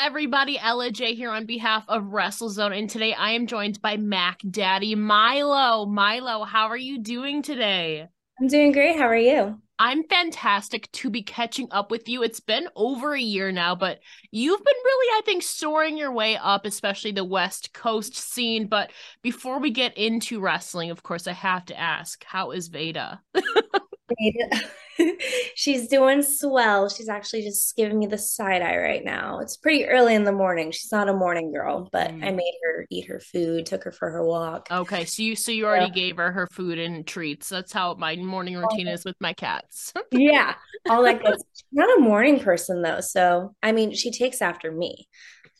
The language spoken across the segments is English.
everybody. Ella Jay here on behalf of WrestleZone, and today I am joined by Mac Daddy Mylo. Mylo, how are you doing today? I'm doing great. How are you? I'm fantastic to be catching up with you. It's been over a year now, but you've been really, I think, soaring your way up, especially the West Coast scene. But before we get into wrestling, of course, I have to ask, how is Veda? She's doing swell. She's actually just giving me the side eye right now. It's pretty early in the morning. She's not a morning girl, but mm. I made her eat her food, took her for her walk. Okay, so you so you already yeah. gave her her food and treats. That's how my morning routine is with my cats. yeah, all that good. She's not a morning person though, so I mean, she takes after me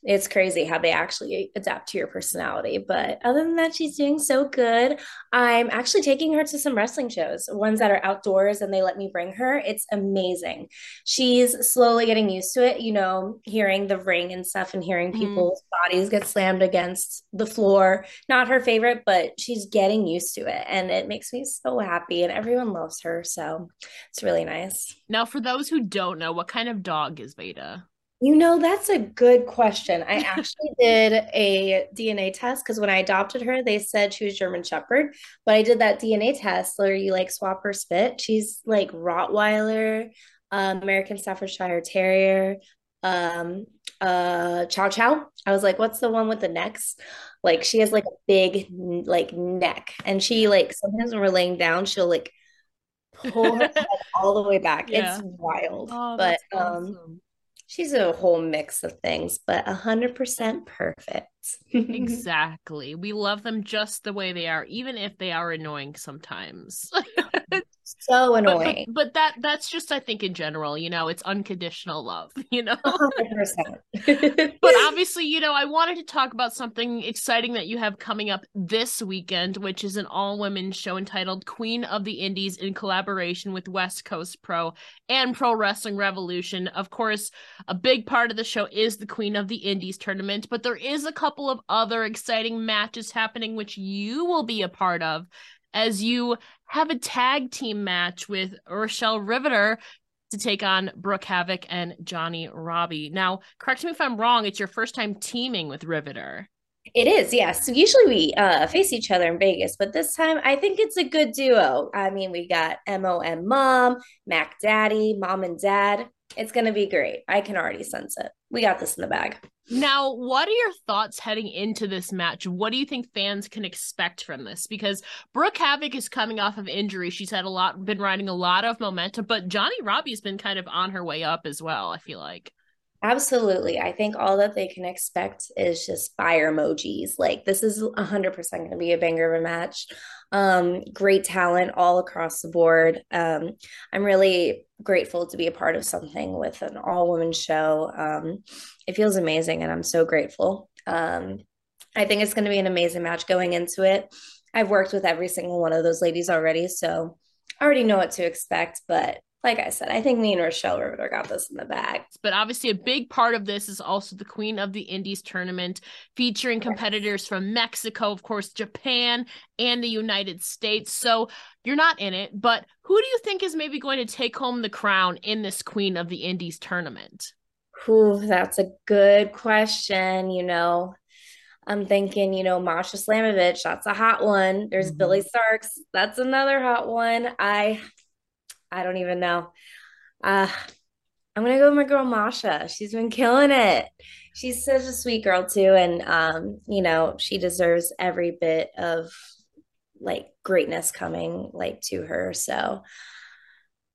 it's crazy how they actually adapt to your personality. But other than that, she's doing so good. I'm actually taking her to some wrestling shows, ones that are outdoors, and they let me bring her. It's amazing. She's slowly getting used to it, you know, hearing the ring and stuff and hearing mm-hmm. people's mm. bodies get slammed against the floor. Not her favorite, but she's getting used to it. And it makes me so happy. And everyone loves her. So it's really nice. Now, for those who don't know, what kind of dog is Veda? You know, that's a good question. I actually did a DNA test because when I adopted her, they said she was German Shepherd. But I did that DNA test where you like swap her spit. She's like Rottweiler, um, American Staffordshire Terrier, um, uh, Chow Chow. I was like, what's the one with the necks? Like she has like a big like neck, and she like sometimes when we're laying down, she'll like pull her head all the way back. Yeah. It's wild, oh, but um, awesome. um she's a whole mix of things, but 100% perfect. exactly. We love them just the way they are, even if they are annoying sometimes. so annoying. But, but, but, that that's just I think in general, you know, it's unconditional love, you know. but obviously, you know, I wanted to talk about something exciting that you have coming up this weekend, which is an all-women show entitled Queen of the Indies in collaboration with West Coast Pro and Pro Wrestling Revolution. Of course, a big part of the show is the Queen of the Indies tournament, but there is a couple of other exciting matches happening which you will be a part of as you have a tag team match with Rochelle Riveter to take on Brooke Havoc and Johnnie Robbie. Now, correct me if I'm wrong, it's your first time teaming with Riveter. It is, yes. So usually we uh, face each other in Vegas, but this time I think it's a good duo. I mean, we got MOM Mom, Mac Daddy, Mom and Dad. It's going to be great. I can already sense it. We got this in the bag. Now, what are your thoughts heading into this match? What do you think fans can expect from this? Because Brooke Havoc is coming off of injury. She's had a lot, been riding a lot of momentum, but Johnnie Robbie's been kind of on her way up as well, I feel like. Absolutely. I think all that they can expect is just fire emojis. Like this is 100% going to be a banger of a match. Um, great talent all across the board. Um, I'm really grateful to be a part of something with an all woman show. Um, it feels amazing and I'm so grateful. Um, I think it's going to be an amazing match going into it. I've worked with every single one of those ladies already, so I already know what to expect, but like I said, I think me and Rochelle Riveter got this in the bag. But obviously, a big part of this is also the Queen of the Indies tournament, featuring competitors from Mexico, of course, Japan, and the United States. So you're not in it, but who do you think is maybe going to take home the crown in this Queen of the Indies tournament? Ooh, that's a good question. You know, I'm thinking, you know, Masha Slamovich, that's a hot one. There's mm-hmm. Billie Starkz, that's another hot one. I I don't even know. Uh, I'm gonna go with my girl Masha. She's been killing it. She's such a sweet girl too, and um, you know, she deserves every bit of like greatness coming like to her. So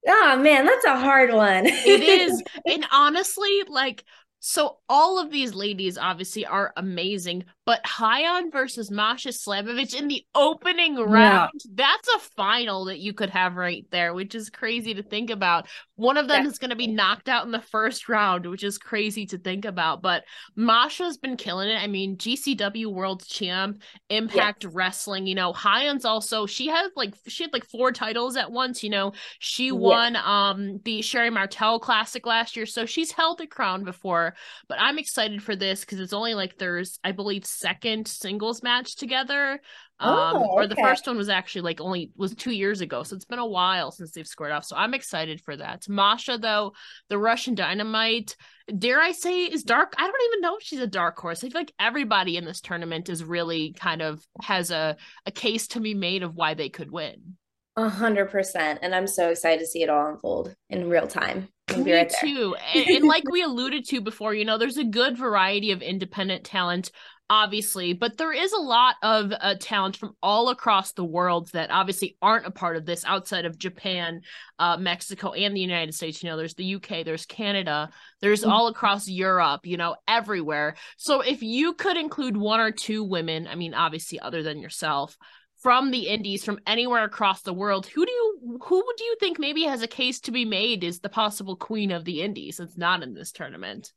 oh man, that's a hard one. it is. And honestly, like so all of these ladies obviously are amazing, but Hyan versus Masha Slamovich in the opening round, yeah. that's a final that you could have right there, which is crazy to think about. One of them yeah. is going to be knocked out in the first round, which is crazy to think about. But Masha's been killing it. I mean, GCW World Champ, Impact yes. Wrestling, you know, Hyan's also, she had like, she had like four titles at once, you know, she won um the Sherri Martel Classic last year. So she's held the crown before. But I'm excited for this because it's only like there's, I believe, second singles match together. Um, Oh, or the first one was actually like only was two years ago, so it's been a while since they've squared off. So I'm excited for that. Masha, though, the Russian Dynamite, dare I say, is dark. I don't even know if she's a dark horse. I feel like everybody in this tournament is really kind of has a a case to be made of why they could win. A hundred percent. And I'm so excited to see it all unfold in real time. Me right too. And, and like we alluded to before, you know, there's a good variety of independent talent, obviously, but there is a lot of uh, talent from all across the world that obviously aren't a part of this outside of Japan, uh, Mexico, and the United States. You know, there's the UK, there's Canada, there's Mhm. all across Europe, you know, everywhere. So if you could include one or two women, I mean, obviously, other than yourself, from the indies from anywhere across the world who do you who do you think maybe has a case to be made is the possible queen of the indies that's not in this tournament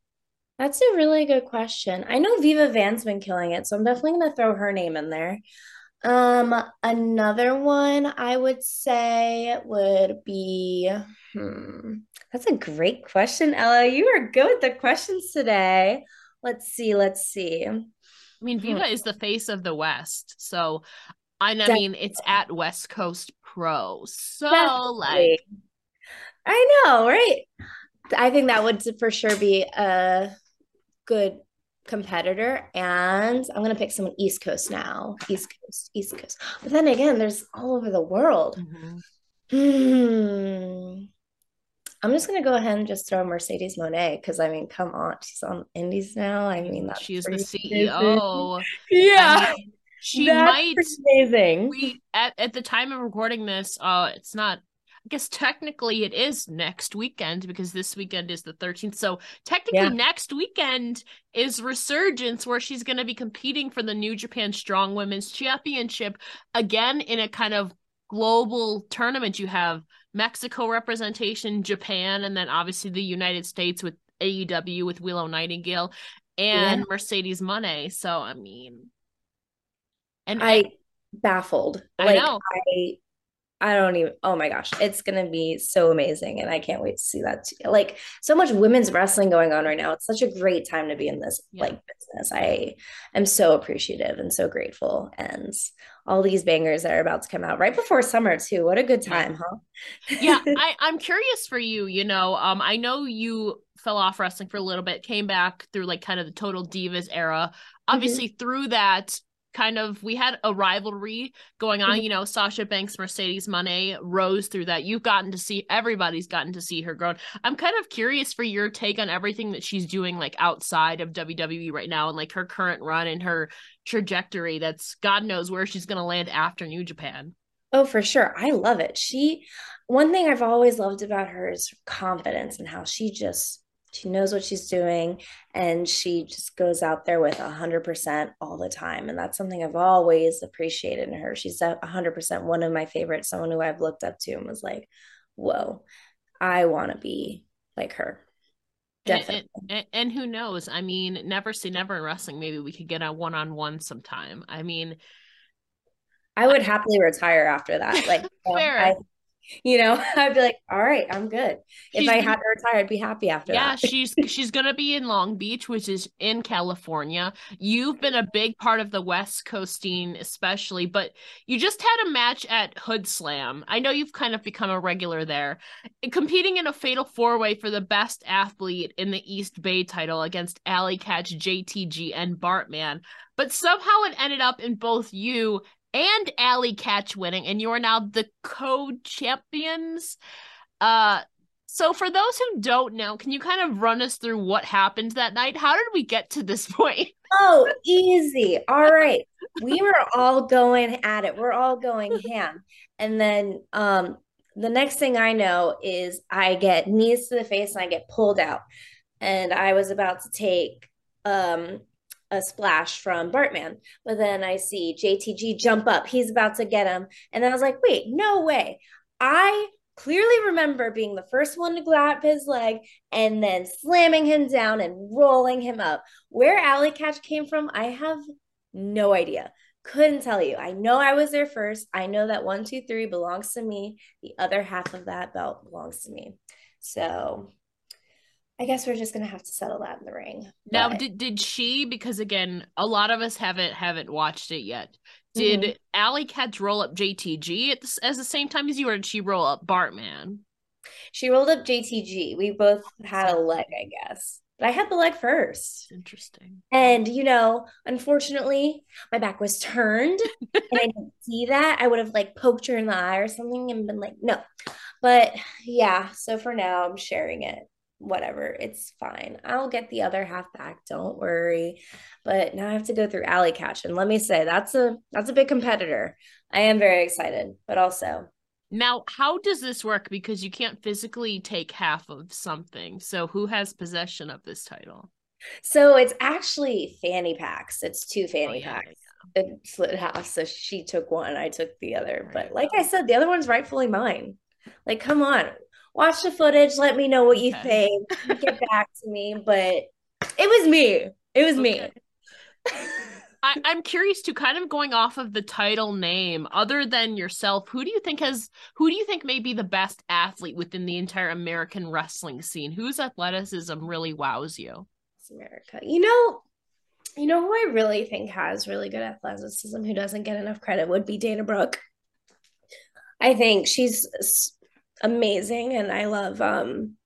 That's a really good question. I know Viva Van's been killing it, so I'm definitely gonna throw her name in there. Um, another one I would say would be, hmm, that's a great question, Ella. You are good with the questions today. Let's see, let's see. i mean Hmm. viva is the face of the west so i, I mean it's at west coast pro so like I know, right? I think that would for sure be a good competitor. And I'm gonna pick someone East Coast now. East Coast, East Coast. But then again, there's all over the world. mhm. Hmm. I'm just gonna go ahead and just throw Mercedes Moné because I mean, come on, she's on Indies now. I mean, that's she is the ceo. Yeah, I mean, she might amazing. we at, at the time of recording this uh it's not guess technically it is next weekend because this weekend is the 13th so technically Yeah. next weekend is resurgence where she's going to be competing for the new japan strong women's championship again in a kind of global tournament you have mexico representation japan and then obviously the united states with aew with willow nightingale and Yeah. mercedes Moné. so i mean and I baffled. I Like know. I I don't even oh my gosh, it's gonna be so amazing and I can't wait to see that too. Like so much women's wrestling going on right now. It's such a great time to be in this Yeah. like business. I am so appreciative and so grateful and all these bangers that are about to come out right before summer too. What a good time, huh? yeah I, i'm curious for you you know um i know you fell off wrestling for a little bit came back through like kind of the total divas era obviously through that kind of we had a rivalry going on Mhm. you know sasha banks mercedes Moné rose through that you've gotten to see everybody's gotten to see her grow. i'm kind of curious for your take on everything that she's doing like outside of wwe right now and like her current run and her trajectory that's god knows where she's going to land after new japan Oh, for sure. I love it. She, one thing I've always loved about her is confidence and how she just, she knows what she's doing and she just goes out there with a hundred percent all the time. And that's something I've always appreciated in her. She's a hundred percent one of my favorites, someone who I've looked up to and was like, whoa, I want to be like her. And- Definitely. And, and who knows? I mean, never say never in wrestling. Maybe we could get a one on one sometime. I mean, I would happily retire after that. Like, you know, I, you know, I'd be like, all right, I'm good. If She's I had to retire, I'd be happy after yeah, that. she's she's gonna be in Long Beach, which is in California. You've been a big part of the West Coast scene, especially, but you just had a match at Hoodslam. I know you've kind of become a regular there, competing in a fatal four way for the best athlete in the East Bay title against Allie Katch, JTG, and Bartman. But somehow it ended up in both you and Allie Katch winning, and you are now the co-champions. Uh so for those who don't know, can you kind of run us through what happened that night? How did we get to this point? Oh, easy. All right. We were all going at it. We're all going ham. And then um the next thing I know is I get knees to the face and I get pulled out. And I was about to take um a splash from Bartman, but then I see JTG jump up. He's about to get him. And then I was like, wait, no way. I clearly remember being the first one to grab his leg and then slamming him down and rolling him up. Where Alley Catch came from, I have no idea. Couldn't tell you. I know I was there first. I know that one, two, three belongs to me. The other half of that belt belongs to me. So I guess we're just gonna have to settle that in the ring. Now, but... did did she? Because again, a lot of us haven't haven't watched it yet. Did mm-hmm. Allie Katch roll up JTG at the, as the same time as you, or did she roll up Bartman? She rolled up JTG. We both had a leg, I guess. But I had the leg first. Interesting. And you know, unfortunately, my back was turned and I didn't see that. I would have like poked her in the eye or something and been like, no. But yeah, so for now I'm sharing it. Whatever, it's fine. I'll get the other half back. Don't worry. But now I have to go through Allie Katch. And let me say that's a that's a big competitor. I am very excited, but also now, how does this work? Because you can't physically take half of something. So, who has possession of this title? So, it's actually fanny packs. It's two fanny oh, yeah, packs. Yeah. It split half. So, she took one, I took the other. But, like I said, the other one's rightfully mine. Like, come on, watch the footage. Let me know what you okay. think. Get back to me. But it was me. It was okay. me. I, am curious to kind of going off of the title name, other than yourself, who do you think has who do you think may be the best athlete within the entire American wrestling scene? Whose athleticism really wows you? America. You know, you know who I really think has really good athleticism, who doesn't get enough credit, would be Dana Brooke. I think she's amazing, and I love um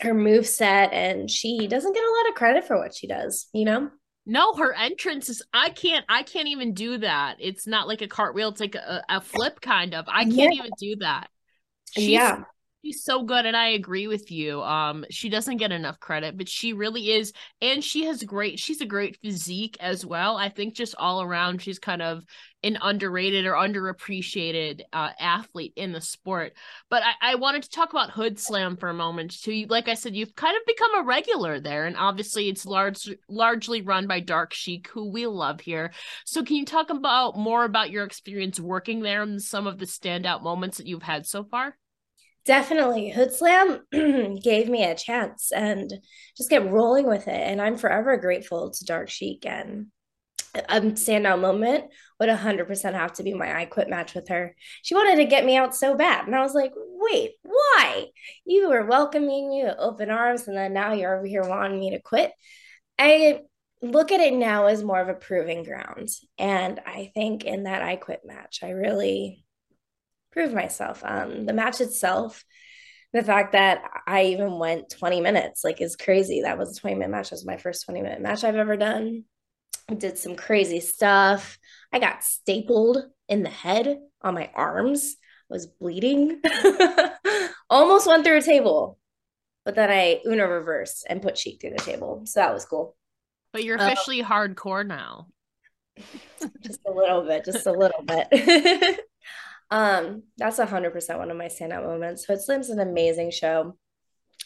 her move set, and she doesn't get a lot of credit for what she does. You know. No, her entrance is I can't I can't even do that. It's not like a cartwheel, it's like a, a flip kind of. I can't yeah. even do that. She's, yeah. She's so good and I agree with you. Um she doesn't get enough credit, but she really is and she has great she's a great physique as well. I think just all around she's kind of an underrated or underappreciated uh, athlete in the sport. But I, I, wanted to talk about Hoodslam for a moment too. Like I said, you've kind of become a regular there, and obviously it's large, largely run by Dark Sheik, who we love here. So can you talk about more about your experience working there and some of the standout moments that you've had so far? Definitely. Hoodslam gave me a chance and just get rolling with it. And I'm forever grateful to Dark Sheik and a standout moment would 100% have to be my I quit match with her. She wanted to get me out so bad. And I was like, wait, why? You were welcoming me with open arms, and then now you're over here wanting me to quit. I look at it now as more of a proving ground. And I think in that I quit match, I really proved myself. Um, the match itself, the fact that I even went 20 minutes, like, is crazy. That was a 20 minute match. That was my first 20 minute match I've ever done did some crazy stuff. I got stapled in the head on my arms, was bleeding. Almost went through a table, but then I Una reversed and put Sheik through the table. So that was cool. But you're uh, officially hardcore now. just a little bit, just a little bit. um, that's a hundred percent one of my standout moments. Hoodslam's an amazing show.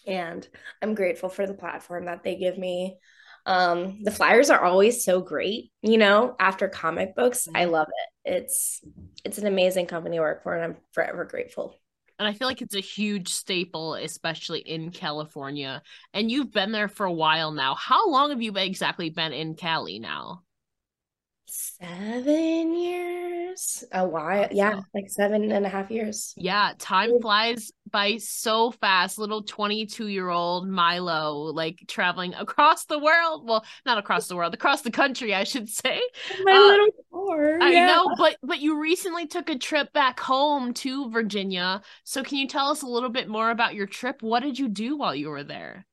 And I'm grateful for the platform that they give me um the flyers are always so great you know after comic books i mm-hmm. love it it's it's an amazing company to work for and i'm forever grateful and i feel like it's a huge staple especially in california and you've been there for a while now how long have you exactly been in cali now seven years? A while yeah like seven and a half years. Yeah time flies by so fast. Little 22 year old Mylo like traveling across the world. Well not across the world across the country i should say. My uh, little car, i yeah. know but but you recently took a trip back home to virginia. So can you tell us a little bit more about your trip? What did you do while you were there?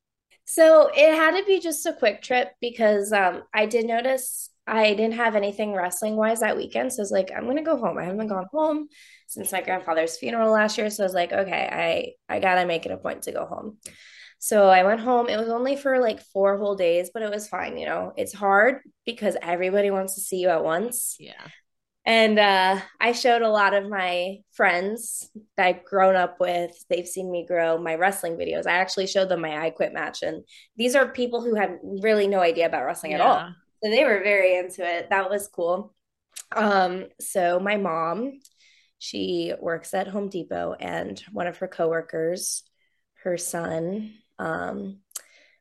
So it had to be just a quick trip because um, I did notice I didn't have anything wrestling wise that weekend. So I was like, I'm gonna go home. I haven't gone home since my grandfather's funeral last year. So I was like, okay, I I gotta make it a point to go home. So I went home. It was only for like four whole days, but it was fine. You know, it's hard because everybody wants to see you at once. Yeah. And uh, I showed a lot of my friends that I've grown up with. They've seen me grow my wrestling videos. I actually showed them my I Quit match. And these are people who have really no idea about wrestling yeah. at all. So they were very into it. That was cool. Um, so my mom, she works at Home Depot, and one of her coworkers, her son, um,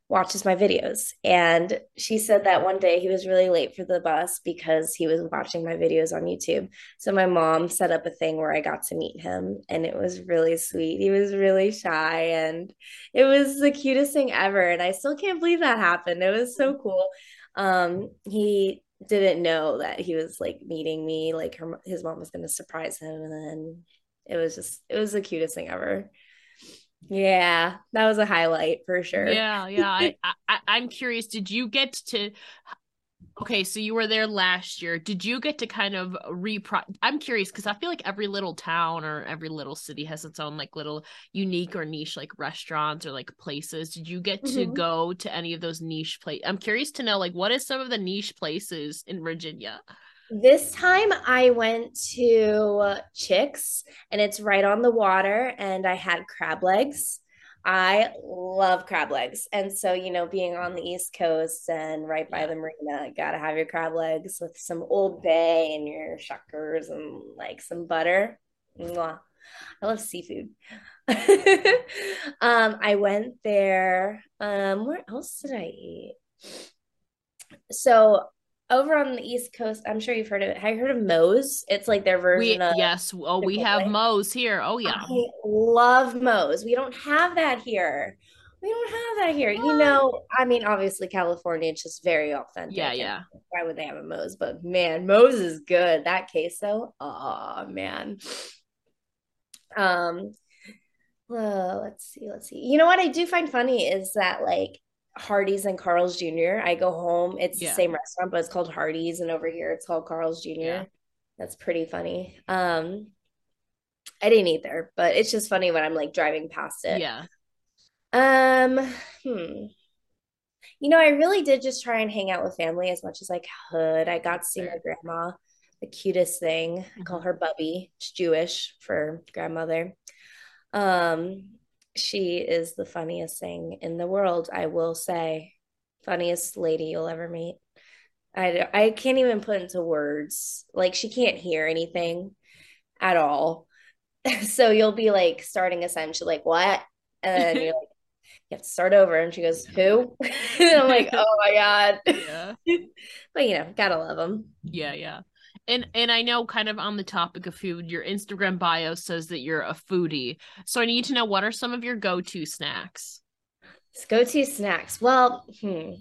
watches my videos. And she said that one day he was really late for the bus because he was watching my videos on YouTube. So my mom set up a thing where I got to meet him and it was really sweet. He was really shy and it was the cutest thing ever. And I still can't believe that happened. It was so cool. Um, he didn't know that he was like meeting me, like her, his mom was going to surprise him. And then it was just, it was the cutest thing ever. Yeah, that was a highlight for sure. Yeah, yeah. I, I I'm curious. Did you get to? Okay, so you were there last year. Did you get to kind of repro? I'm curious because I feel like every little town or every little city has its own like little unique or niche like restaurants or like places. Did you get to mm-hmm. go to any of those niche places? I'm curious to know like what is some of the niche places in Virginia? This time I went to Chicks and it's right on the water and I had crab legs. I love crab legs. And so, you know, being on the East Coast and right by the marina, gotta have your crab legs with some Old Bay and your shuckers and like some butter. Mwah. I love seafood. um, I went there. Um, where else did I eat? So over on the East Coast, I'm sure you've heard of it. Have you heard of Moe's? It's like their version we, of yes. Oh, we have Moe's here. Oh yeah. I love Moe's. We don't have that here. We don't have that here. What? You know, I mean, obviously California, it's just very authentic. Yeah, yeah. Why would they have a Moe's? But man, Moe's is good. That queso, oh man. Um, well, let's see, let's see. You know what I do find funny is that like Hardee's and Carl's Jr. I go home, it's yeah. the same restaurant, but it's called Hardee's, and over here it's called Carl's Jr. Yeah. That's pretty funny. Um, I didn't eat there, but it's just funny when I'm like driving past it. Yeah. Um, hmm. You know, I really did just try and hang out with family as much as I could. I got to see my grandma, the cutest thing. I call mm-hmm. her Bubby. It's Jewish for grandmother. Um, she is the funniest thing in the world, I will say. Funniest lady you'll ever meet. I, I can't even put into words. Like, she can't hear anything at all. so you'll be like starting a sentence, like, what? And you're like, you have to start over. And she goes, Who? and I'm like, Oh my God. Yeah. but you know, gotta love them. Yeah, yeah and and I know kind of on the topic of food, your Instagram bio says that you're a foodie. So I need to know what are some of your go-to snacks? Go-to snacks. Well, hmm.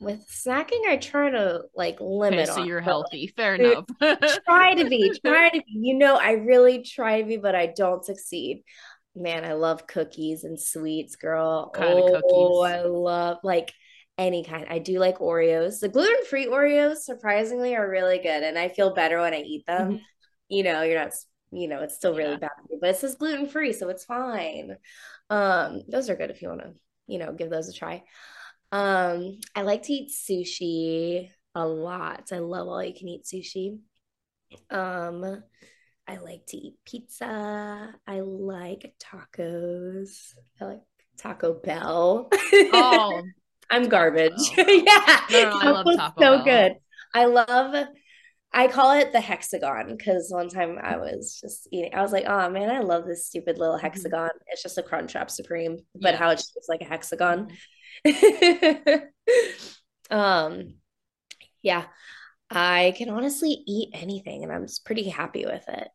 with snacking, I try to like limit. Okay, so you're healthy. Like, Fair enough. try to be. Try to be. You know, I really try to be, but I don't succeed. Man, I love cookies and sweets, girl. What kind oh, of cookies? Oh, I love like any kind. I do like Oreos. The gluten free Oreos, surprisingly, are really good, and I feel better when I eat them. Mm-hmm. You know, you're not, you know, it's still really yeah. bad, but it says gluten free, so it's fine. Um, those are good if you want to, you know, give those a try. Um, I like to eat sushi a lot. I love all you can eat sushi. Um, I like to eat pizza. I like tacos. I like Taco Bell. oh, I'm garbage. yeah. No, no, I love so Bell. good. I love I call it the hexagon because one time I was just eating, I was like, oh man, I love this stupid little mm-hmm. hexagon. It's just a Crunchwrap Supreme, but yeah. how it's just like a hexagon. Mm-hmm. um, yeah, I can honestly eat anything and I'm pretty happy with it.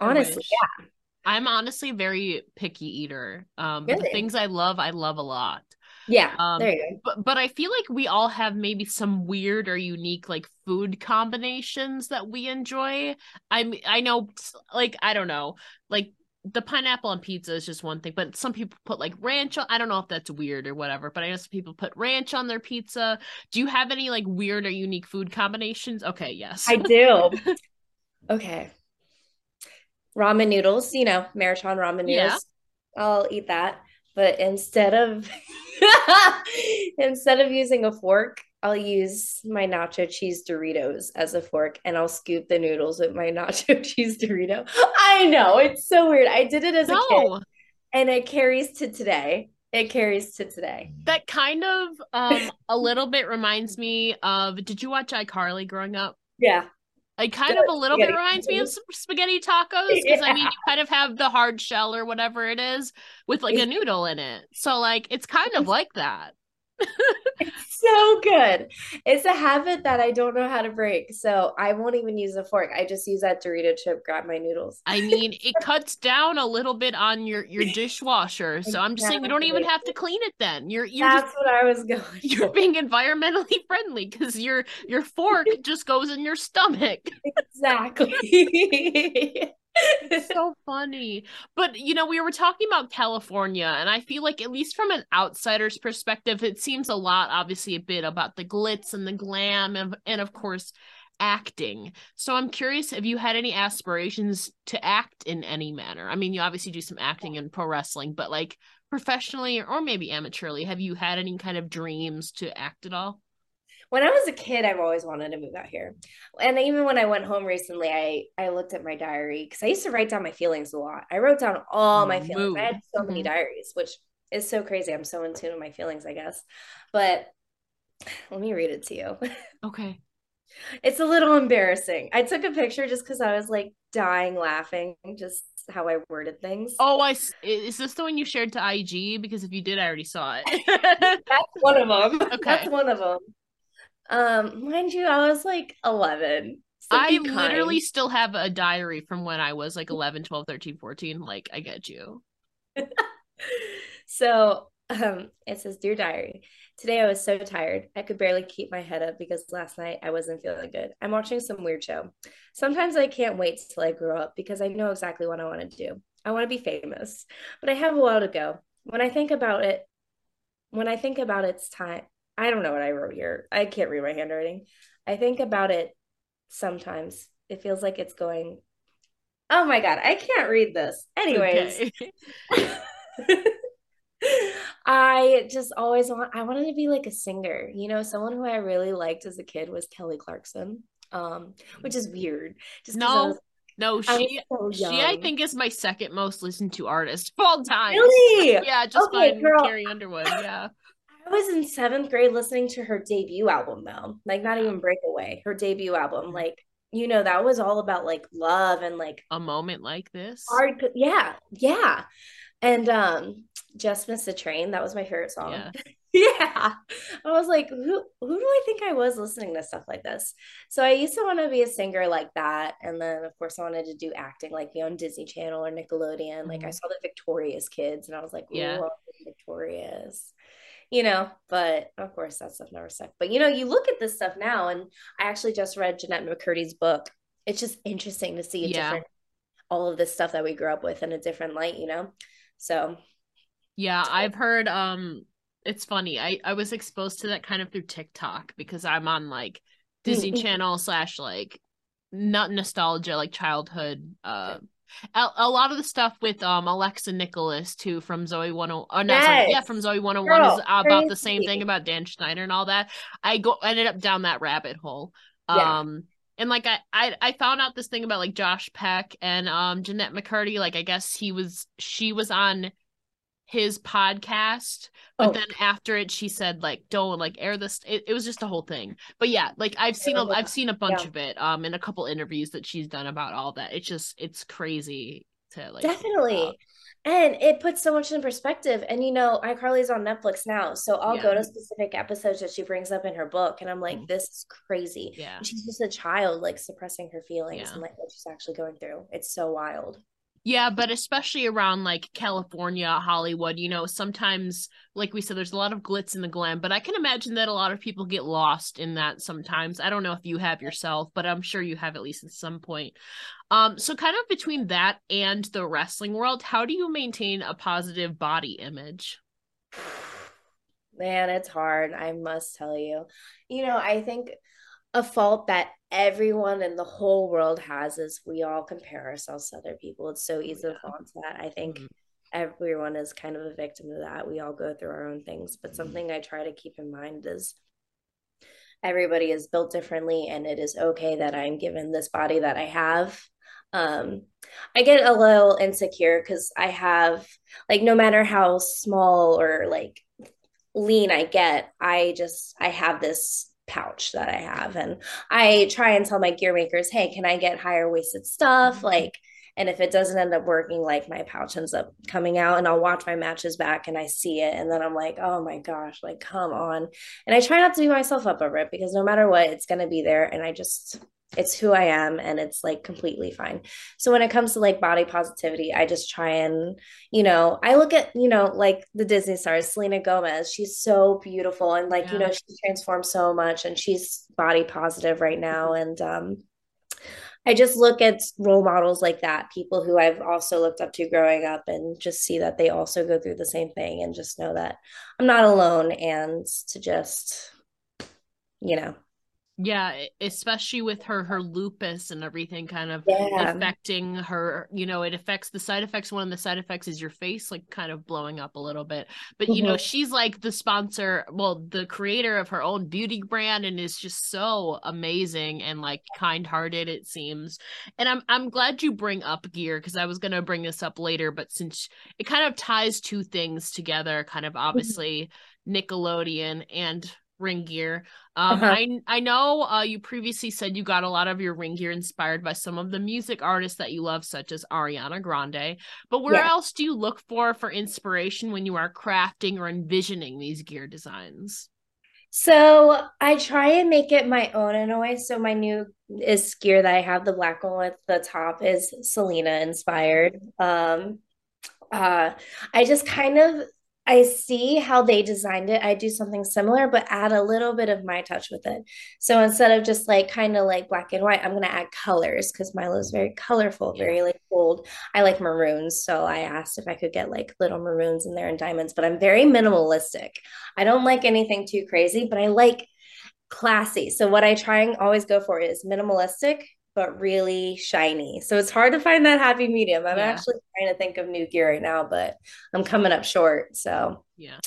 Honestly, yeah. I'm honestly very picky eater. Um, really? but the things I love, I love a lot. Yeah. Um, there you go. But but I feel like we all have maybe some weird or unique like food combinations that we enjoy. I'm I know like I don't know like the pineapple on pizza is just one thing, but some people put like ranch on. I don't know if that's weird or whatever, but I know some people put ranch on their pizza. Do you have any like weird or unique food combinations? Okay, yes. I do. okay. Ramen noodles, you know, Maruchan ramen noodles. Yeah. I'll eat that but instead of instead of using a fork i'll use my nacho cheese doritos as a fork and i'll scoop the noodles with my nacho cheese dorito. I know it's so weird. I did it as no. a kid and it carries to today. It carries to today. That kind of um a little bit reminds me of did you watch icarly growing up? Yeah it kind of a little bit reminds me of spaghetti tacos because yeah. I mean you kind of have the hard shell or whatever it is with like a noodle in it. So like it's kind of like that. It's so good. It's a habit that I don't know how to break. So I won't even use a fork. I just use that Dorito chip, grab my noodles. I mean, it cuts down a little bit on your your dishwasher. So I'm just saying you don't even have to clean it then. You're you're That's just, what I was going. you're being environmentally friendly because your your fork just goes in your stomach. Exactly. It's so funny. But you know, we were talking about California, and I feel like at least from an outsider's perspective, it seems a lot, obviously, a bit about the glitz and the glam and, and of course acting. So I'm curious if you had any aspirations to act in any manner. I mean, you obviously do some acting in pro wrestling, but like professionally or maybe amateurly, have you had any kind of dreams to act at all? When I was a kid, I've always wanted to move out here. And even when I went home recently, I I looked at my diary because I used to write down my feelings a lot. I wrote down all my feelings. Mood. I had so mm-hmm. many diaries, which is so crazy. I'm so in tune with my feelings, I guess. But let me read it to you. Okay. It's a little embarrassing. I took a picture just because I was like dying laughing, just how I worded things. Oh, I is this the one you shared to IG? Because if you did, I already saw it. That's one of them. Okay. That's one of them. Um, mind you, I was like 11. So I literally still have a diary from when I was like 11, 12, 13, 14. Like, I get you. so um, it says, Dear Diary, today I was so tired. I could barely keep my head up because last night I wasn't feeling good. I'm watching some weird show. Sometimes I can't wait till I grow up because I know exactly what I want to do. I want to be famous, but I have a while to go. When I think about it, when I think about it's time, I don't know what I wrote here. I can't read my handwriting. I think about it sometimes. It feels like it's going, oh my God, I can't read this. Anyways. Okay. I just always want I wanted to be like a singer. You know, someone who I really liked as a kid was Kelly Clarkson. Um, which is weird. Just no, was, no, she so she I think is my second most listened to artist of all time. Really? yeah, just okay, by girl. Carrie Underwood. Yeah. I was in seventh grade listening to her debut album though, like not even Breakaway, her debut album. Mm-hmm. Like, you know, that was all about like love and like a moment like this. Hard, yeah, yeah. And um, Just Miss the Train, that was my favorite song. Yeah. yeah. I was like, who who do I think I was listening to stuff like this? So I used to want to be a singer like that. And then of course I wanted to do acting like be on Disney Channel or Nickelodeon. Mm-hmm. Like I mm-hmm. saw the Victorious kids and I was like, yeah, Victorious you know, but of course that stuff never stuck. But you know, you look at this stuff now, and I actually just read Jennette McCurdy's book. It's just interesting to see a yeah. different all of this stuff that we grew up with in a different light, you know. So yeah, I've heard um it's funny. I I was exposed to that kind of through TikTok because I'm on like Disney mm-hmm. Channel slash like not nostalgia like childhood uh a, a, lot of the stuff with um Alexa Nikolas too from Zoey 101 oh, no, yes. sorry, yeah from Zoey 101 Girl, is about crazy. the same thing about Dan Schneider and all that. I go ended up down that rabbit hole. Yeah. Um and like I, I I found out this thing about like Josh Peck and um Jennette McCurdy like I guess he was she was on his podcast but oh. then after it she said like don't like air this it, it was just a whole thing but yeah like i've seen a, i've seen a bunch yeah. of it um in a couple interviews that she's done about all that it's just it's crazy to like definitely and it puts so much in perspective and you know icarly's on netflix now so i'll yeah. go to specific episodes that she brings up in her book and i'm like mm. this is crazy yeah and she's just a child like suppressing her feelings yeah. and like what she's actually going through it's so wild yeah, but especially around like California, Hollywood, you know, sometimes, like we said, there's a lot of glitz in the glam, but I can imagine that a lot of people get lost in that sometimes. I don't know if you have yourself, but I'm sure you have at least at some point. Um, so kind of between that and the wrestling world, how do you maintain a positive body image? Man, it's hard, I must tell you. You know, I think a fault that everyone in the whole world has is we all compare ourselves to other people. It's so easy yeah. to fall into that. I think mm-hmm. everyone is kind of a victim of that. We all go through our own things. But mm-hmm. something I try to keep in mind is everybody is built differently and it is okay that I'm given this body that I have. Um, I get a little insecure because I have like no matter how small or like lean I get, I just I have this pouch that I have. And I try and tell my gear makers, hey, can I get higher waisted stuff? Mm-hmm. Like, And if it doesn't end up working, like my pouch ends up coming out and I'll watch my matches back and I see it. And then I'm like, oh my gosh, like, come on. And I try not to beat myself up over it because no matter what, it's going to be there. And I just, it's who I am and it's like completely fine. So when it comes to like body positivity, I just try and, you know, I look at, you know, like the Disney stars, Selena Gomez, she's so beautiful and like, yeah. you know, she's transformed so much and she's body positive right now. And um I just look at role models like that, people who I've also looked up to growing up and just see that they also go through the same thing and just know that I'm not alone and to just, you know, yeah especially with her her lupus and everything kind of yeah. affecting her you know it affects the side effects one of the side effects is your face like kind of blowing up a little bit but mm-hmm. you know mm-hmm. she's like the sponsor well the creator of her own beauty brand and is just so amazing and like kind-hearted it seems and i'm i'm glad you bring up gear because i was going to bring this up later but since it kind of ties two things together kind of mm-hmm. obviously mm-hmm. nickelodeon and ring gear. Um, uh-huh. I I know uh, you previously said you got a lot of your ring gear inspired by some of the music artists that you love, such as Ariana Grande. But where yeah. else do you look for for inspiration when you are crafting or envisioning these gear designs? So I try and make it my own in a way. So my new is gear that I have, the black one with the top is Selena inspired. Um, uh, I just kind of I see how they designed it. I do something similar, but add a little bit of my touch with it. So instead of just like kind of like black and white, I'm gonna add colors because Mylo's very colorful, very like bold. I like maroons, so I asked if I could get like little maroons in there and diamonds. But I'm very minimalistic. I don't like anything too crazy, but I like classy. So what I try and always go for is minimalistic but really shiny. So it's hard to find that happy medium. I'm yeah. actually trying to think of new gear right now, but I'm coming up short. So yeah.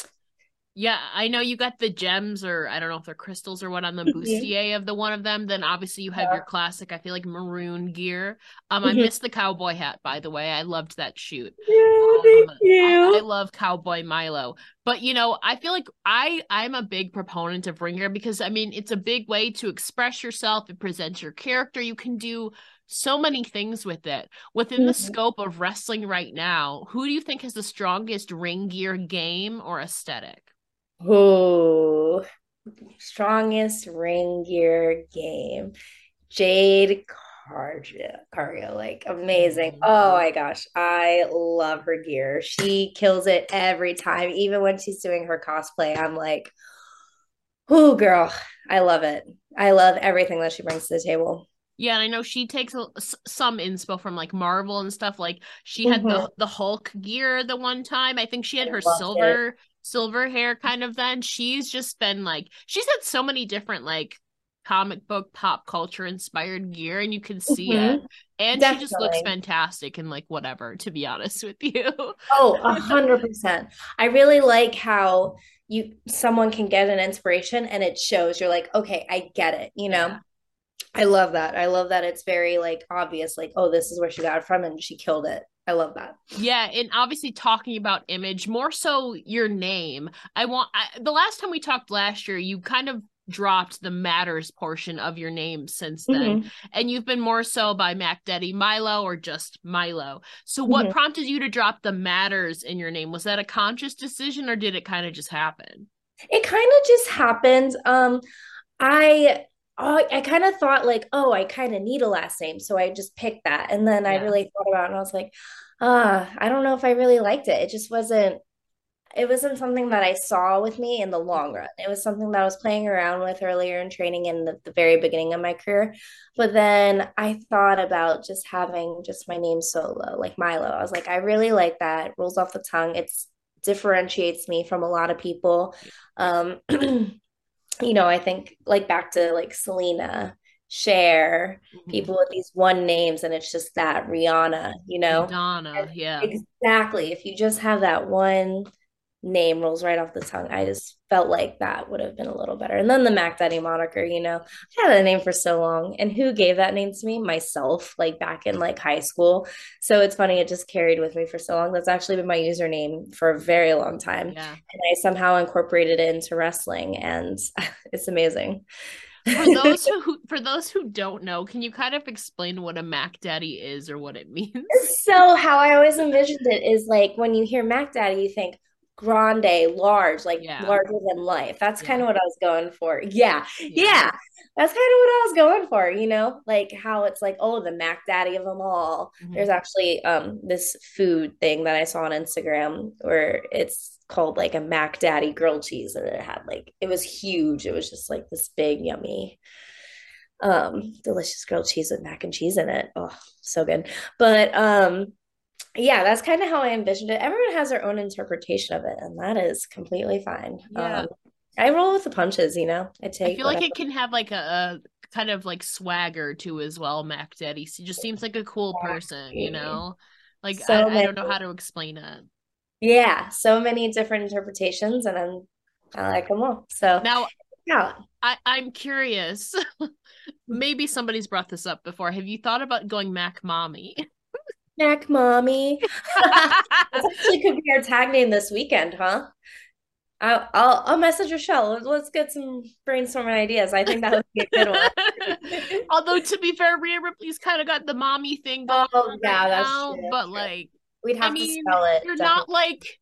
Yeah, I know you got the gems or I don't know if they're crystals or what on the mm-hmm. bustier of the one of them. Then obviously you have yeah. your classic, I feel like maroon gear. Um, mm-hmm. I missed the cowboy hat by the way. I loved that shoot. Yeah, thank um, you. I, I, love cowboy Mylo. But you know, I feel like I I'm a big proponent of ring gear because I mean it's a big way to express yourself. It presents your character. You can do so many things with it. Within mm-hmm. the scope of wrestling right now, who do you think has the strongest ring gear game or aesthetic? Oh, strongest ring gear game. Jade Cargill, Cargill, like amazing. Mm-hmm. Oh my gosh, I love her gear. She kills it every time, even when she's doing her cosplay. I'm like, oh, girl, I love it. I love everything that she brings to the table. Yeah, and I know she takes a, some inspo from like Marvel and stuff. Like she had mm-hmm. the the Hulk gear the one time. I think she had I her silver it silver hair kind of then. She's just been like she's had so many different like comic book pop culture inspired gear and you can see mm-hmm. it. And Definitely. she just looks fantastic and like whatever to be honest with you. Oh a hundred percent. I really like how you someone can get an inspiration and it shows. You're like okay i get it you know? Yeah. i love that. I love that it's very like obvious like oh this is where she got it from and she killed it I love that. Yeah, and obviously talking about image, more so your name. I want I, the last time we talked last year, you kind of dropped the matters portion of your name since then, mm-hmm. and you've been more so by Mac Daddy Mylo or just Mylo. So, what mm-hmm. prompted you to drop the matters in your name? Was that a conscious decision, or did it kind of just happen? It kind of just happened. Um, I oh, I kind of thought like, oh, I kind of need a last name. So I just picked that. And then yeah. I really thought about it and I was like, ah, I don't know if I really liked it. It just wasn't, it wasn't something that I saw with me in the long run. It was something that I was playing around with earlier in training in the, the very beginning of my career. But then I thought about just having just my name solo, like Mylo. I was like, I really like that. It rolls off the tongue. It's differentiates me from a lot of people. Um, you know, I think like back to like Selena, Cher, mm-hmm. people with these one names, and it's just that Rihanna, you know, Madonna, yeah, exactly. If you just have that one name rolls right off the tongue. I just felt like that would have been a little better. And then the Mac Daddy moniker, you know, I had a name for so long. And who gave that name to me? Myself, like back in like high school. So it's funny, it just carried with me for so long. That's actually been my username for a very long time. Yeah. And I somehow incorporated it into wrestling and it's amazing. for those who for those who don't know, can you kind of explain what a Mac Daddy is or what it means? So how I always envisioned it is like when you hear Mac Daddy, you think grande, large, like yeah. larger than life. That's yeah. kind of what I was going for. Yeah. yeah. yeah. That's kind of what I was going for, you know, like how it's like, oh, the Mac Daddy of them all. Mm-hmm. There's actually um this food thing that I saw on Instagram where it's called like a Mac Daddy grilled cheese and it had like it was huge. It was just like this big yummy um delicious grilled cheese with mac and cheese in it. Oh, so good. But um yeah, that's kind of how I envisioned it. Everyone has their own interpretation of it, and that is completely fine. Yeah. Um, I roll with the punches, you know. I take. I feel whatever. like it can have like a, a, kind of like swagger too as well. Mac Daddy he just seems like a cool person, you know. Like so I, I, don't know how to explain it. Yeah, so many different interpretations, and I'm I like them all. So now, yeah, I I'm curious. Maybe somebody's brought this up before. Have you thought about going Mac Mommy? Mac Mommy. that actually could be our tag name this weekend, huh? I'll, I'll, I'll message Rochelle. Let's get some brainstorming ideas. I think that would be a good one. Although to be fair, Rhea Ripley's kind of got the mommy thing going oh, on yeah, right that's now, true. but like we'd have I mean, to spell it. You're definitely. not like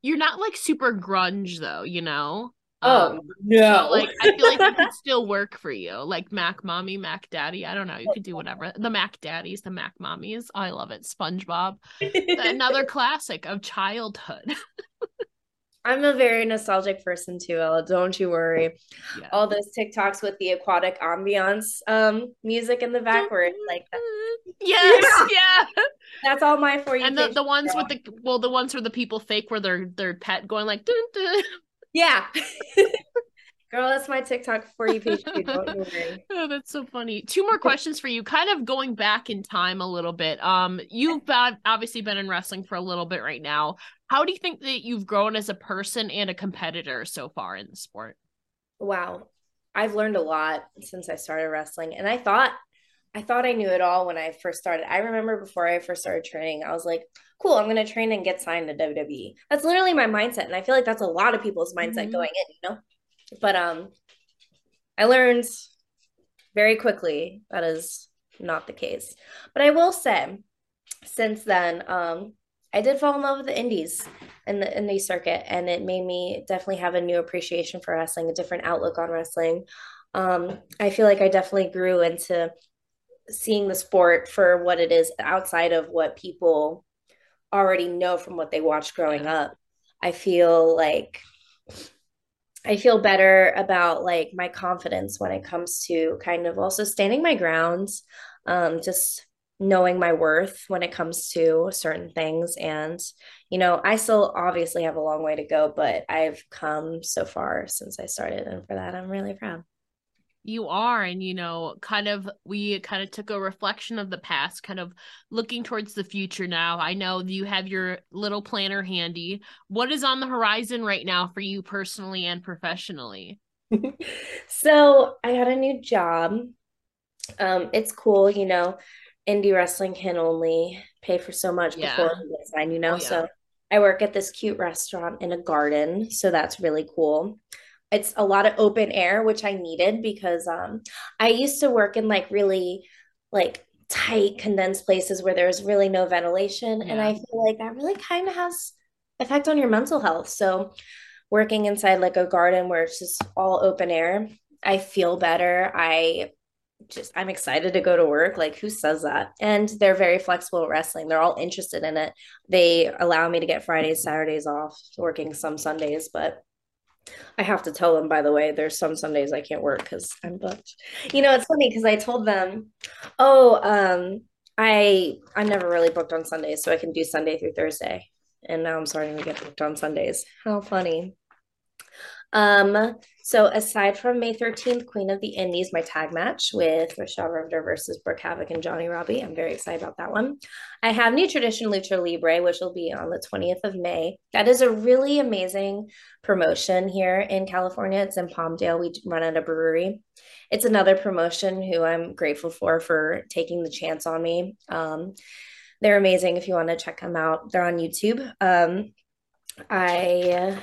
you're not like super grunge though, you know. Oh um, no! Like I feel like it could still work for you, like Mac Mommy, Mac Daddy. I don't know. You could do whatever. The Mac Daddies, the Mac Mommies. Oh, I love it. SpongeBob, another classic of childhood. I'm a very nostalgic person too, Ella. Don't you worry. Yeah. All those TikToks with the aquatic ambiance um music in the back where it's like that. Yes, yeah. That's all my for you. And the, the ones with the well, the ones where the people fake where their their pet going like dun, dun. Yeah. Girl, that's my TikTok for you page. Oh, that's so funny. Two more questions for you. Kind of going back in time a little bit. Um, you've obviously been in wrestling for a little bit right now. How do you think that you've grown as a person and a competitor so far in the sport? Wow. I've learned a lot since I started wrestling. And I thought I thought I knew it all when I first started. I remember before I first started training, I was like, cool, I'm going to train and get signed to WWE. That's literally my mindset. And I feel like that's a lot of people's mindset mm-hmm. going in, you know? But um, I learned very quickly that is not the case. But I will say, since then, um, I did fall in love with the indies and the indie circuit, and it made me definitely have a new appreciation for wrestling, a different outlook on wrestling. Um, I feel like I definitely grew into seeing the sport for what it is outside of what people already know from what they watched growing up. I feel like I feel better about like my confidence when it comes to kind of also standing my grounds, um, just knowing my worth when it comes to certain things. And, you know, I still obviously have a long way to go, but I've come so far since I started. And for that, I'm really proud you are and you know kind of we kind of took a reflection of the past kind of looking towards the future now. I know you have your little planner handy. What is on the horizon right now for you personally and professionally? So i got a new job. Um it's cool you know indie wrestling can only pay for so much yeah. before you signed you know? oh, yeah. so i work at this cute restaurant in a garden so that's really cool it's a lot of open air which i needed because um i used to work in like really like tight condensed places where there's really no ventilation yeah. and i feel like that really kind of has effect on your mental health. So working inside like a garden where it's just all open air i feel better. I just i'm excited to go to work like who says that? And they're very flexible at wrestling. They're all interested in it. They allow me to get fridays saturdays off working some sundays but I have to tell them, by the way, there's some Sundays I can't work because I'm booked. You know, it's funny because I told them, oh, um, I I'm never really booked on Sundays, so I can do Sunday through Thursday. And now I'm starting to get booked on Sundays. How funny. Um, so aside from May 13th, Queen of the Indies, my tag match with Rochelle Riveter versus Brooke Havoc and Johnnie Robbie. I'm very excited about that one. I have New Tradition Lucha Libre, which will be on the 20th of May. That is a really amazing promotion here in California. It's in Palmdale. We run at a brewery. It's another promotion who I'm grateful for for taking the chance on me. Um, they're amazing if you want to check them out. They're on YouTube. Um, I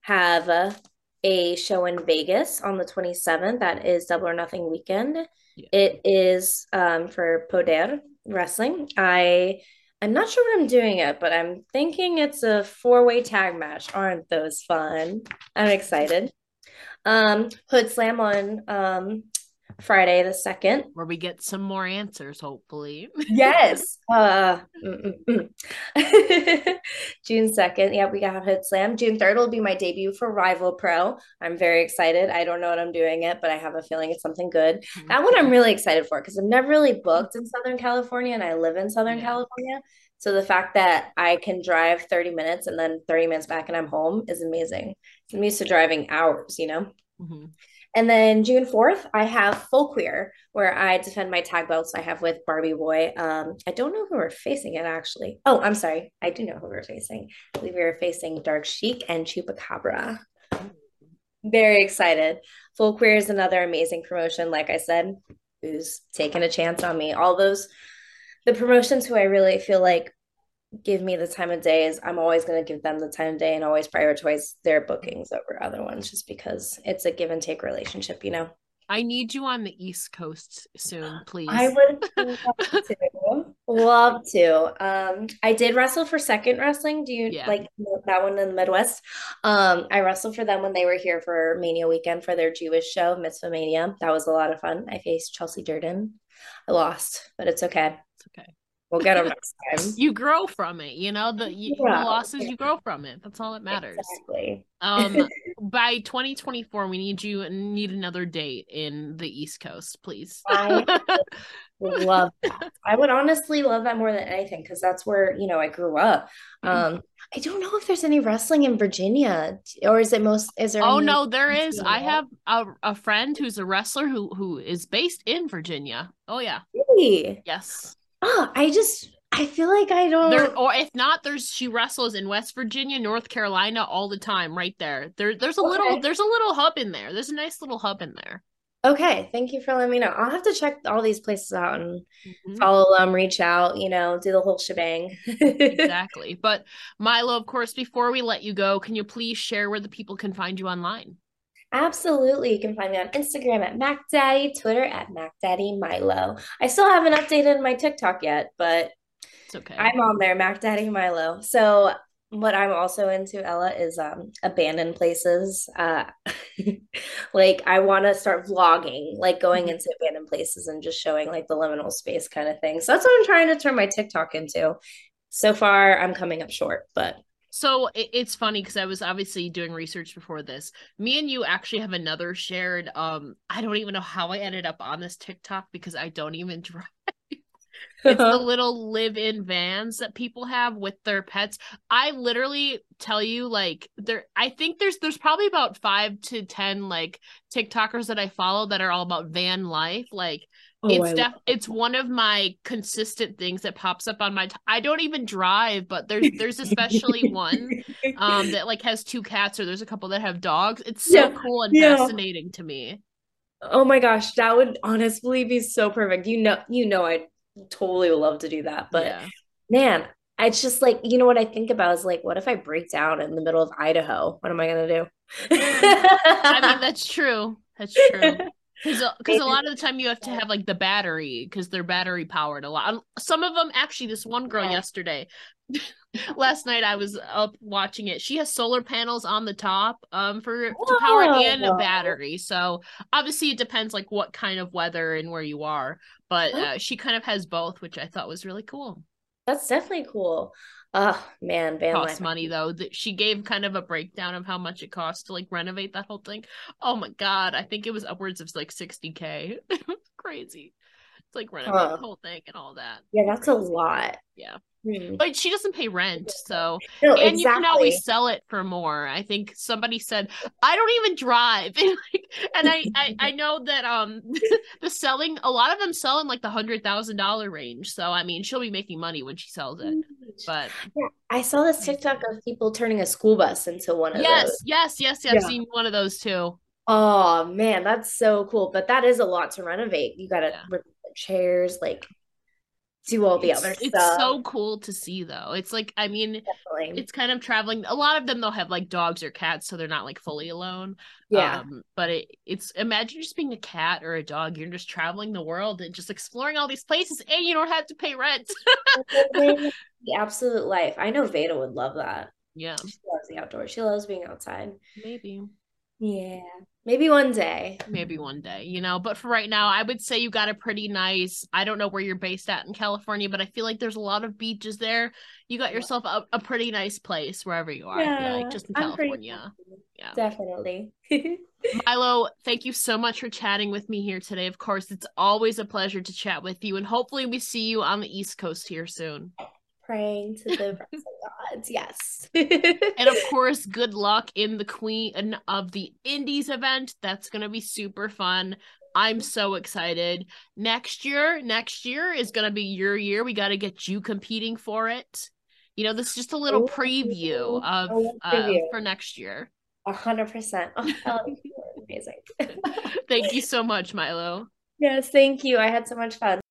have a show in Vegas on the 27th. That is Double or Nothing weekend. Yeah. It is um, for Poder Wrestling. I I'm not sure what I'm doing it, but I'm thinking it's a four-way tag match. Aren't those fun? I'm excited. Um, Hoodslam on um, Friday the second, where we get some more answers, hopefully. yes. Uh, June second, yeah, we got Hoodslam. June third will be my debut for Rival Pro. I'm very excited. I don't know what I'm doing it, but I have a feeling it's something good. Mm-hmm. That one I'm really excited for because I've never really booked in Southern California, and I live in Southern yeah. California. So the fact that I can drive 30 minutes and then 30 minutes back and I'm home is amazing. I'm used to driving hours, you know. Mm-hmm. And then June 4th, I have Full Queer, where I defend my tag belts I have with Barbie Boy. Um, I don't know who we're facing it actually. Oh, I'm sorry. I do know who we're facing. I believe we are facing Dark Sheik and Chupacabra. Very excited. Full Queer is another amazing promotion. Like I said, who's taking a chance on me. All those the promotions who I really feel like give me the time of day is I'm always going to give them the time of day and always prioritize their bookings over other ones just because it's a give and take relationship, you know. I need you on the East Coast soon, please. I would love to. love to. Um, I did wrestle for Second Wrestling. Do you yeah. like that one in the Midwest? Um, I wrestled for them when they were here for Mania weekend for their Jewish show, Mitzvah Mania. That was a lot of fun. I faced Chelsea Durden. I lost, but it's okay. It's okay. We'll get them next time. you grow from it, you know. The, you, yeah, the losses, you grow from it. That's all that matters. Exactly. um, by 2024, we need you need another date in the East Coast, please. I love that. I would honestly love that more than anything because that's where you know I grew up. Mm-hmm. Um, I don't know if there's any wrestling in Virginia, or is it most? Is there? Oh no, there is. I have a, a friend who's a wrestler who who is based in Virginia. Oh yeah. Really? Yes oh, I just I feel like I don't. There, or if not, there's she wrestles in West Virginia, North Carolina all the time, right there. There, there's a okay. little, there's a little hub in there. There's a nice little hub in there. Okay, thank you for letting me know. I'll have to check all these places out and mm-hmm. follow them, reach out, you know, do the whole shebang. exactly. But Mylo, of course, before we let you go, can you please share where the people can find you online? Absolutely. You can find me on Instagram at MacDaddy, Twitter at MacDaddyMylo. I still haven't updated my TikTok yet, but it's okay. I'm on there, MacDaddy Mylo. So what I'm also into, Ella, is um abandoned places. Uh like I want to start vlogging, like going mm-hmm. into abandoned places and just showing like the liminal space kind of thing. So that's what I'm trying to turn my TikTok into. So far I'm coming up short, but so it, it's funny because I was obviously doing research before this. Me and you actually have another shared. Um, I don't even know how I ended up on this TikTok because I don't even drive. it's the little live-in vans that people have with their pets. I literally tell you, like, there. I think there's there's probably about five to ten like TikTokers that I follow that are all about van life. Like Oh, it's def- it's one of my consistent things that pops up on my t- I don't even drive but there's there's especially one um that like has two cats or there's a couple that have dogs. It's so yeah, cool and yeah. fascinating to me. Oh my gosh that would honestly be so perfect. You know you know I totally would love to do that but yeah. man it's just like you know what I think about is like what if I break down in the middle of Idaho? What am I gonna do? I mean that's true. That's true because because a lot of the time you have to have like the battery because they're battery powered a lot. Some of them actually. This one girl yeah. yesterday, last night I was up watching it. She has solar panels on the top um for to power and a battery. So obviously it depends like what kind of weather and where you are. But uh, she kind of has both, which I thought was really cool. That's definitely cool. Oh man, van costs money though. That she gave kind of a breakdown of how much it costs to like renovate that whole thing. Oh my god, I think it was upwards of like sixty k. Crazy. It's like renovate huh. the whole thing and all that. Yeah, that's a lot. Yeah. Hmm. But she doesn't pay rent, so no, and exactly. you can always sell it for more. I think somebody said, "I don't even drive," and, like, and I, I, I know that um the selling a lot of them sell in like the hundred thousand dollar range. So I mean, she'll be making money when she sells it. But yeah, I saw this TikTok of people turning a school bus into one of yes, those. Yes, yes, yes. I've seen one of those too. Oh man, that's so cool. But that is a lot to renovate. You got to yeah. chairs, like do all the it's, other it's stuff. so cool to see though. It's like I mean Definitely. it's kind of traveling. A lot of them they'll have like dogs or cats, so they're not like fully alone. yeah. Um, but it, it's imagine just being a cat or a dog. You're just traveling the world and just exploring all these places, and you don't have to pay rent. the absolute life. I know Veda would love that. yeah, She loves the outdoors. She loves being outside. maybe, Yeah. Maybe one day. maybe one day, you know. But for right now, I would say you got a pretty nice. I don't know where you're based at in California, but I feel like there's a lot of beaches there. You got yourself a, a pretty nice place wherever you are. Feel like just in I'm California. Yeah. Definitely. Mylo, thank you so much for chatting with me here today. Of course, it's always a pleasure to chat with you, and hopefully, we see you on the East Coast here soon. Praying to the gods. Yes. And of course, good luck in the Queen of the Indies event. That's going to be super fun. I'm so excited. Next year, next year is going to be your year. We got to get you competing for it. You know, this is just a little preview of uh, for next year. A hundred percent. Oh, that would be amazing. Thank you so much, Mylo. yes, thank you. I had so much fun.